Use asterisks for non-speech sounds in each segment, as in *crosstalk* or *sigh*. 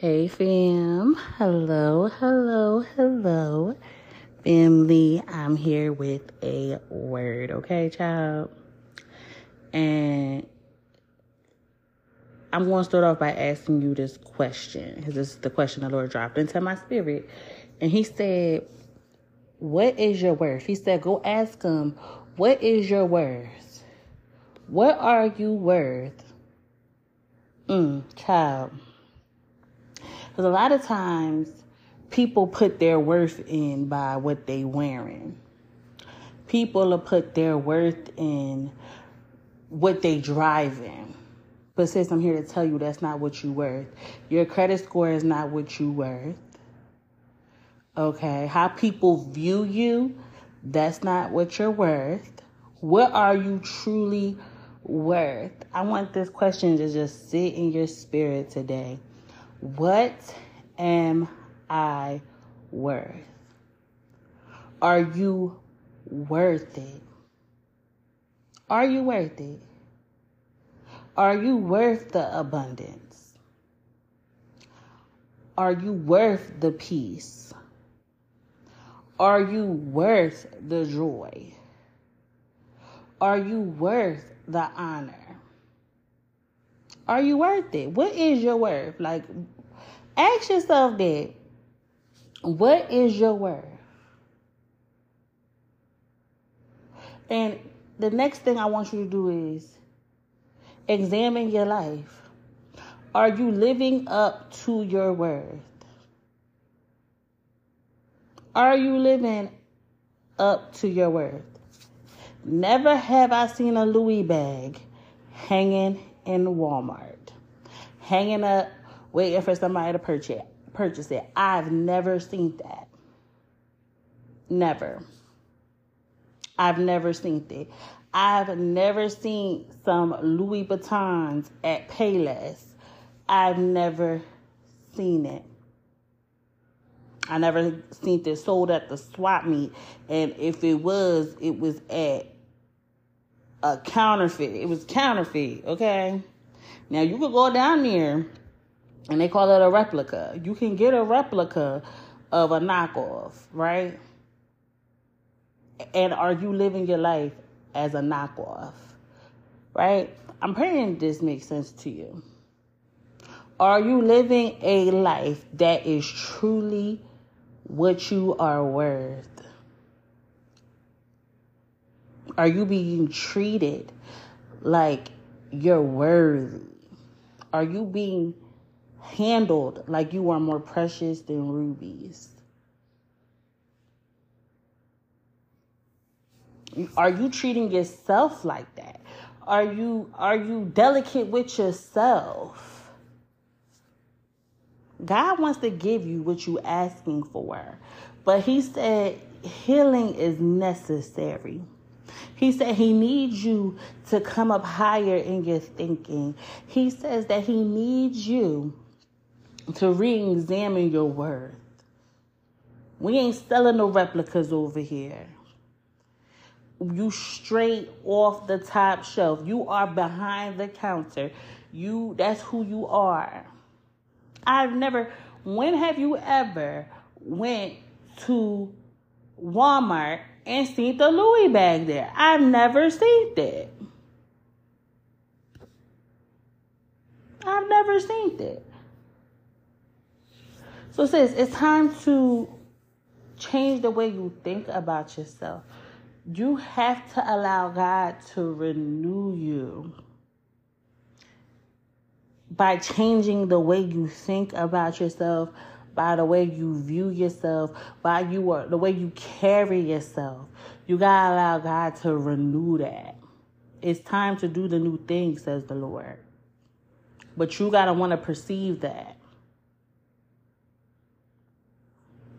Hey, fam. Hello, hello, hello. Family, I'm here with a word, okay, child? And I'm going to start off by asking you this question because this is the question the Lord dropped into my spirit. And He said, What is your worth? He said, Go ask Him, What is your worth? What are you worth? Mm, child. Because a lot of times people put their worth in by what they wearing. People will put their worth in what they driving. But sis, I'm here to tell you that's not what you worth. Your credit score is not what you worth. Okay, how people view you, that's not what you're worth. What are you truly worth? I want this question to just sit in your spirit today. What am I worth? Are you worth it? Are you worth it? Are you worth the abundance? Are you worth the peace? Are you worth the joy? Are you worth the honor? Are you worth it? What is your worth? Like, ask yourself that. What is your worth? And the next thing I want you to do is examine your life. Are you living up to your worth? Are you living up to your worth? Never have I seen a Louis bag hanging in Walmart, hanging up, waiting for somebody to purchase purchase it. I've never seen that. Never. I've never seen it. I've never seen some Louis Vuittons at Payless. I've never seen it. I never seen it sold at the swap meet. And if it was, it was at a counterfeit. It was counterfeit, okay? Now you could go down there and they call it a replica. You can get a replica of a knockoff, right? And are you living your life as a knockoff? Right? I'm praying this makes sense to you. Are you living a life that is truly what you are worth? Are you being treated like you're worthy? Are you being handled like you are more precious than rubies? Are you treating yourself like that? Are you are you delicate with yourself? God wants to give you what you're asking for. But he said healing is necessary. He said he needs you to come up higher in your thinking. He says that he needs you to re examine your worth. We ain't selling no replicas over here. You straight off the top shelf. You are behind the counter. You that's who you are. I've never when have you ever went to Walmart and seen the Louis bag there? I've never seen that. I've never seen that. So says it's time to change the way you think about yourself. You have to allow God to renew you by changing the way you think about yourself, by the way you view yourself, by you are the way you carry yourself. You gotta allow God to renew that. It's time to do the new thing, says the Lord. But you gotta want to perceive that.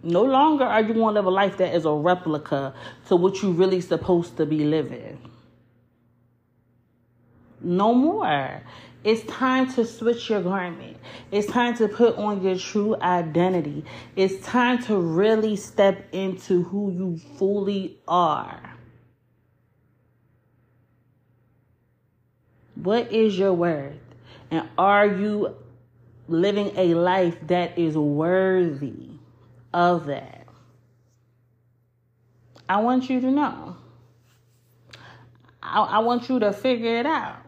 No longer are you going to live a life that is a replica to what you really supposed to be living. No more. It's time to switch your garment. It's time to put on your true identity. It's time to really step into who you fully are. What is your worth? And are you living a life that is worthy of that. I want you to know. I, I want you to figure it out.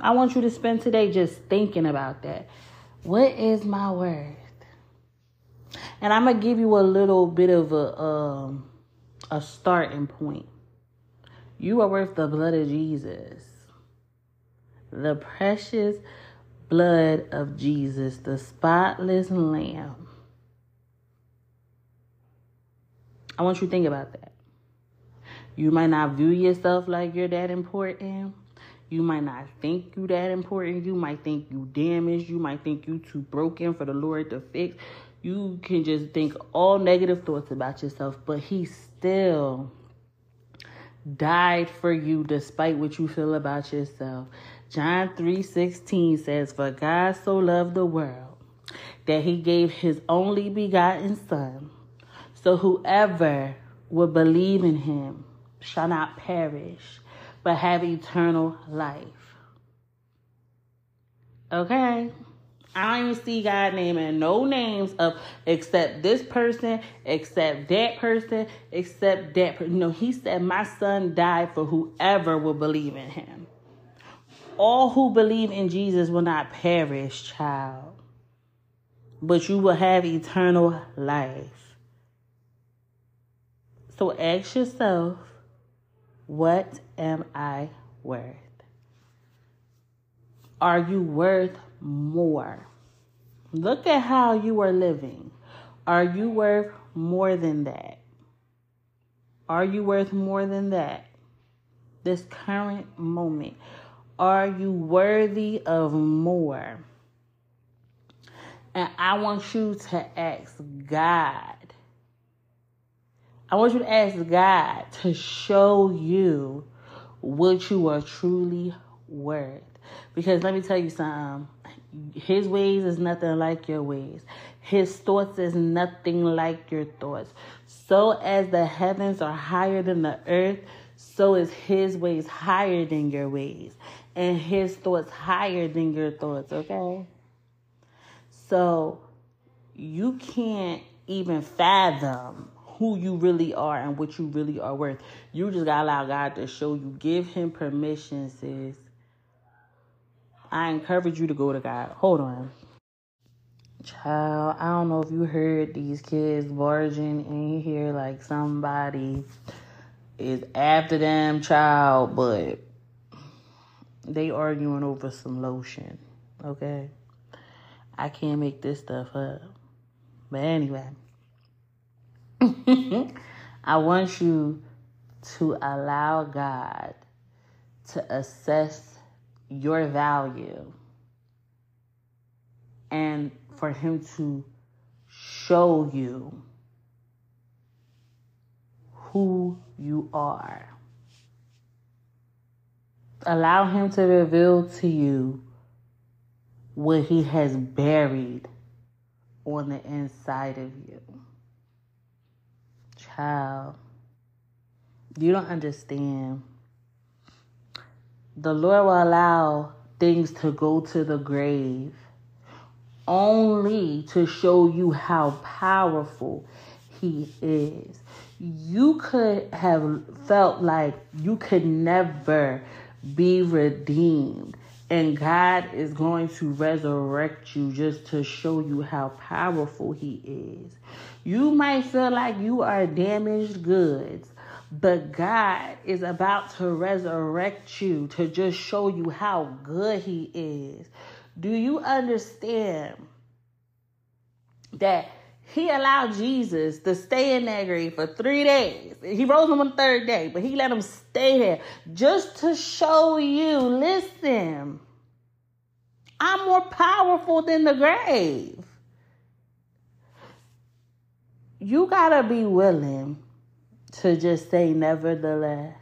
I want you to spend today just thinking about that. What is my worth? And I'm gonna give you a little bit of a um, a starting point. You are worth the blood of Jesus, the precious blood of Jesus, the spotless Lamb. I want you to think about that. You might not view yourself like you're that important. You might not think you that important. You might think you damaged. You might think you too broken for the Lord to fix. You can just think all negative thoughts about yourself, but he still died for you despite what you feel about yourself. John 3:16 says, "For God so loved the world that he gave his only begotten son, so whoever would believe in him shall not perish, but have eternal life." Okay? I don't even see God naming no names of except this person, except that person, except that person. No, he said, My son died for whoever will believe in him. All who believe in Jesus will not perish, child, but you will have eternal life. So ask yourself, what am I worth? Are you worth more. Look at how you are living. Are you worth more than that? Are you worth more than that? This current moment. Are you worthy of more? And I want you to ask God. I want you to ask God to show you what you are truly worth. Because let me tell you something. His ways is nothing like your ways. His thoughts is nothing like your thoughts. So as the heavens are higher than the earth, so is his ways higher than your ways. And his thoughts higher than your thoughts, okay? So you can't even fathom who you really are and what you really are worth. You just gotta allow God to show you. Give him permission, sis. I encourage you to go to God. Hold on. Child, I don't know if you heard these kids barging in here like somebody is after them, child, but they arguing over some lotion. Okay? I can't make this stuff up. But anyway, *laughs* I want you to allow God to assess your value and for him to show you who you are. Allow him to reveal to you what he has buried on the inside of you. Child, you don't understand the Lord will allow things to go to the grave only to show you how powerful He is. You could have felt like you could never be redeemed. And God is going to resurrect you just to show you how powerful He is. You might feel like you are damaged goods, but God is about to resurrect you to just show you how good He is. Do you understand that He allowed Jesus to stay in that grave for three days? He rose him on the third day, but He let him stay there just to show you listen, I'm more powerful than the grave. You got to be willing to just say nevertheless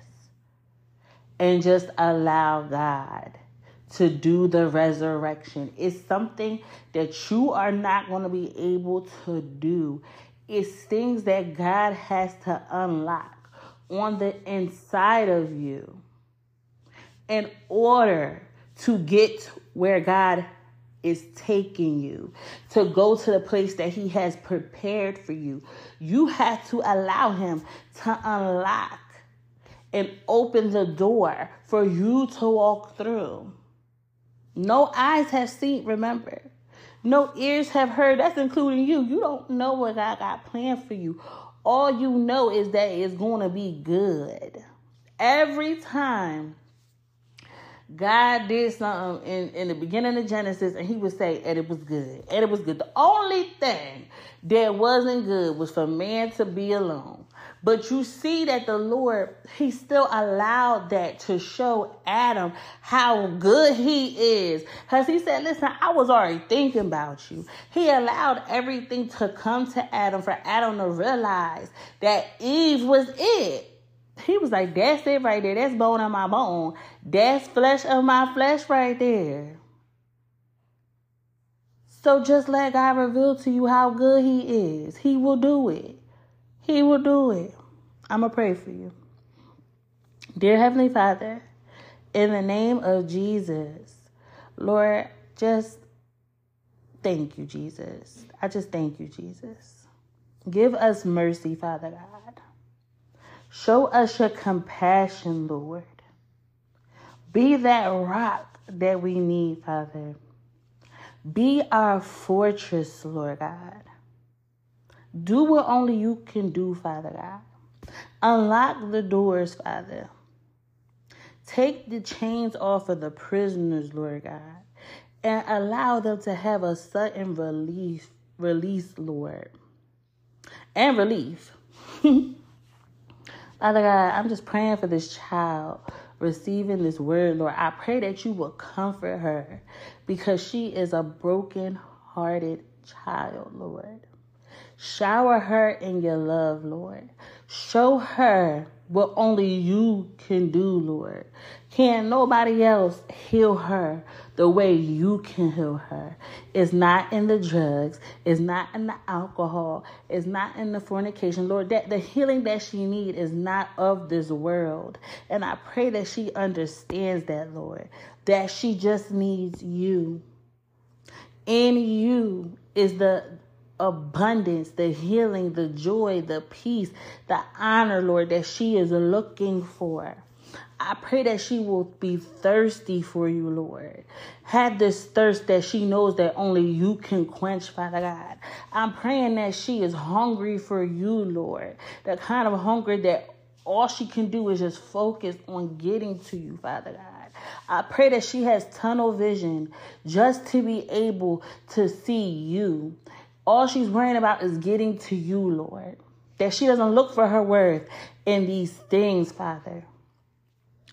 and just allow God to do the resurrection. It's something that you are not going to be able to do. It's things that God has to unlock on the inside of you in order to get where God is taking you to go to the place that he has prepared for you. You have to allow him to unlock and open the door for you to walk through. No eyes have seen, remember. No ears have heard. That's including you. You don't know what God got planned for you. All you know is that it's going to be good. Every time God did something in, in the beginning of Genesis and he would say, and it was good. And it was good. The only thing that wasn't good was for man to be alone. But you see that the Lord, he still allowed that to show Adam how good he is. Because he said, listen, I was already thinking about you. He allowed everything to come to Adam for Adam to realize that Eve was it. He was like, that's it right there. That's bone of my bone. That's flesh of my flesh right there. So just let God reveal to you how good He is. He will do it. He will do it. I'm going to pray for you. Dear Heavenly Father, in the name of Jesus, Lord, just thank you, Jesus. I just thank you, Jesus. Give us mercy, Father God. Show us your compassion, Lord. Be that rock that we need, Father. Be our fortress, Lord God. Do what only you can do, Father God. Unlock the doors, Father. Take the chains off of the prisoners, Lord God, and allow them to have a sudden relief, release, Lord, and relief. *laughs* Father God, I'm just praying for this child receiving this word, Lord. I pray that you will comfort her because she is a broken hearted child, Lord. Shower her in your love, Lord. Show her what only you can do, Lord. Can nobody else heal her the way you can heal her? It's not in the drugs, it's not in the alcohol, it's not in the fornication, Lord. That the healing that she needs is not of this world. And I pray that she understands that, Lord, that she just needs you. In you is the abundance, the healing, the joy, the peace, the honor, Lord, that she is looking for. I pray that she will be thirsty for you, Lord. Have this thirst that she knows that only you can quench, Father God. I'm praying that she is hungry for you, Lord. The kind of hunger that all she can do is just focus on getting to you, Father God. I pray that she has tunnel vision just to be able to see you. All she's worrying about is getting to you, Lord. That she doesn't look for her worth in these things, Father.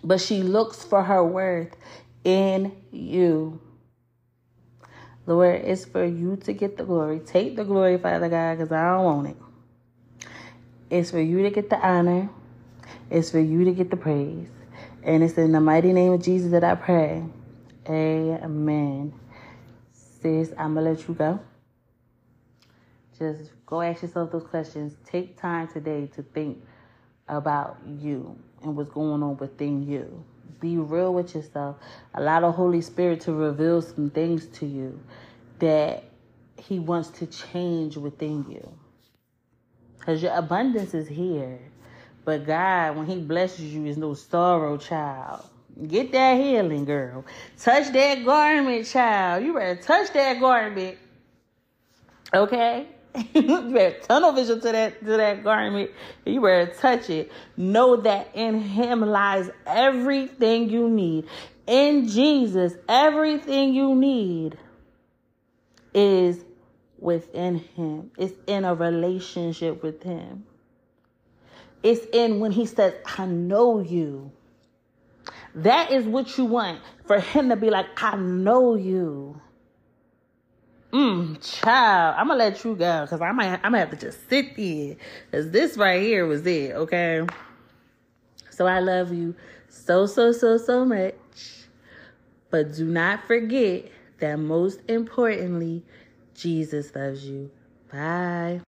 But she looks for her worth in you. Lord, it's for you to get the glory. Take the glory, Father God, because I don't want it. It's for you to get the honor. It's for you to get the praise. And it's in the mighty name of Jesus that I pray. Amen. Sis, I'm going to let you go. Just go ask yourself those questions. Take time today to think about you and what's going on within you. Be real with yourself. Allow the Holy Spirit to reveal some things to you that He wants to change within you. Because your abundance is here. But God, when He blesses you, is no sorrow, child. Get that healing, girl. Touch that garment, child. You better touch that garment. Okay? You better tunnel vision to that to that garment. You better touch it. Know that in Him lies everything you need. In Jesus, everything you need is within Him. It's in a relationship with Him. It's in when He says, "I know you." That is what you want for Him to be like, "I know you." Mm, child, I'm gonna let you go because I might, I'm gonna have to just sit there because this right here was it, okay? So I love you so, so, so, so much. But do not forget that most importantly, Jesus loves you. Bye.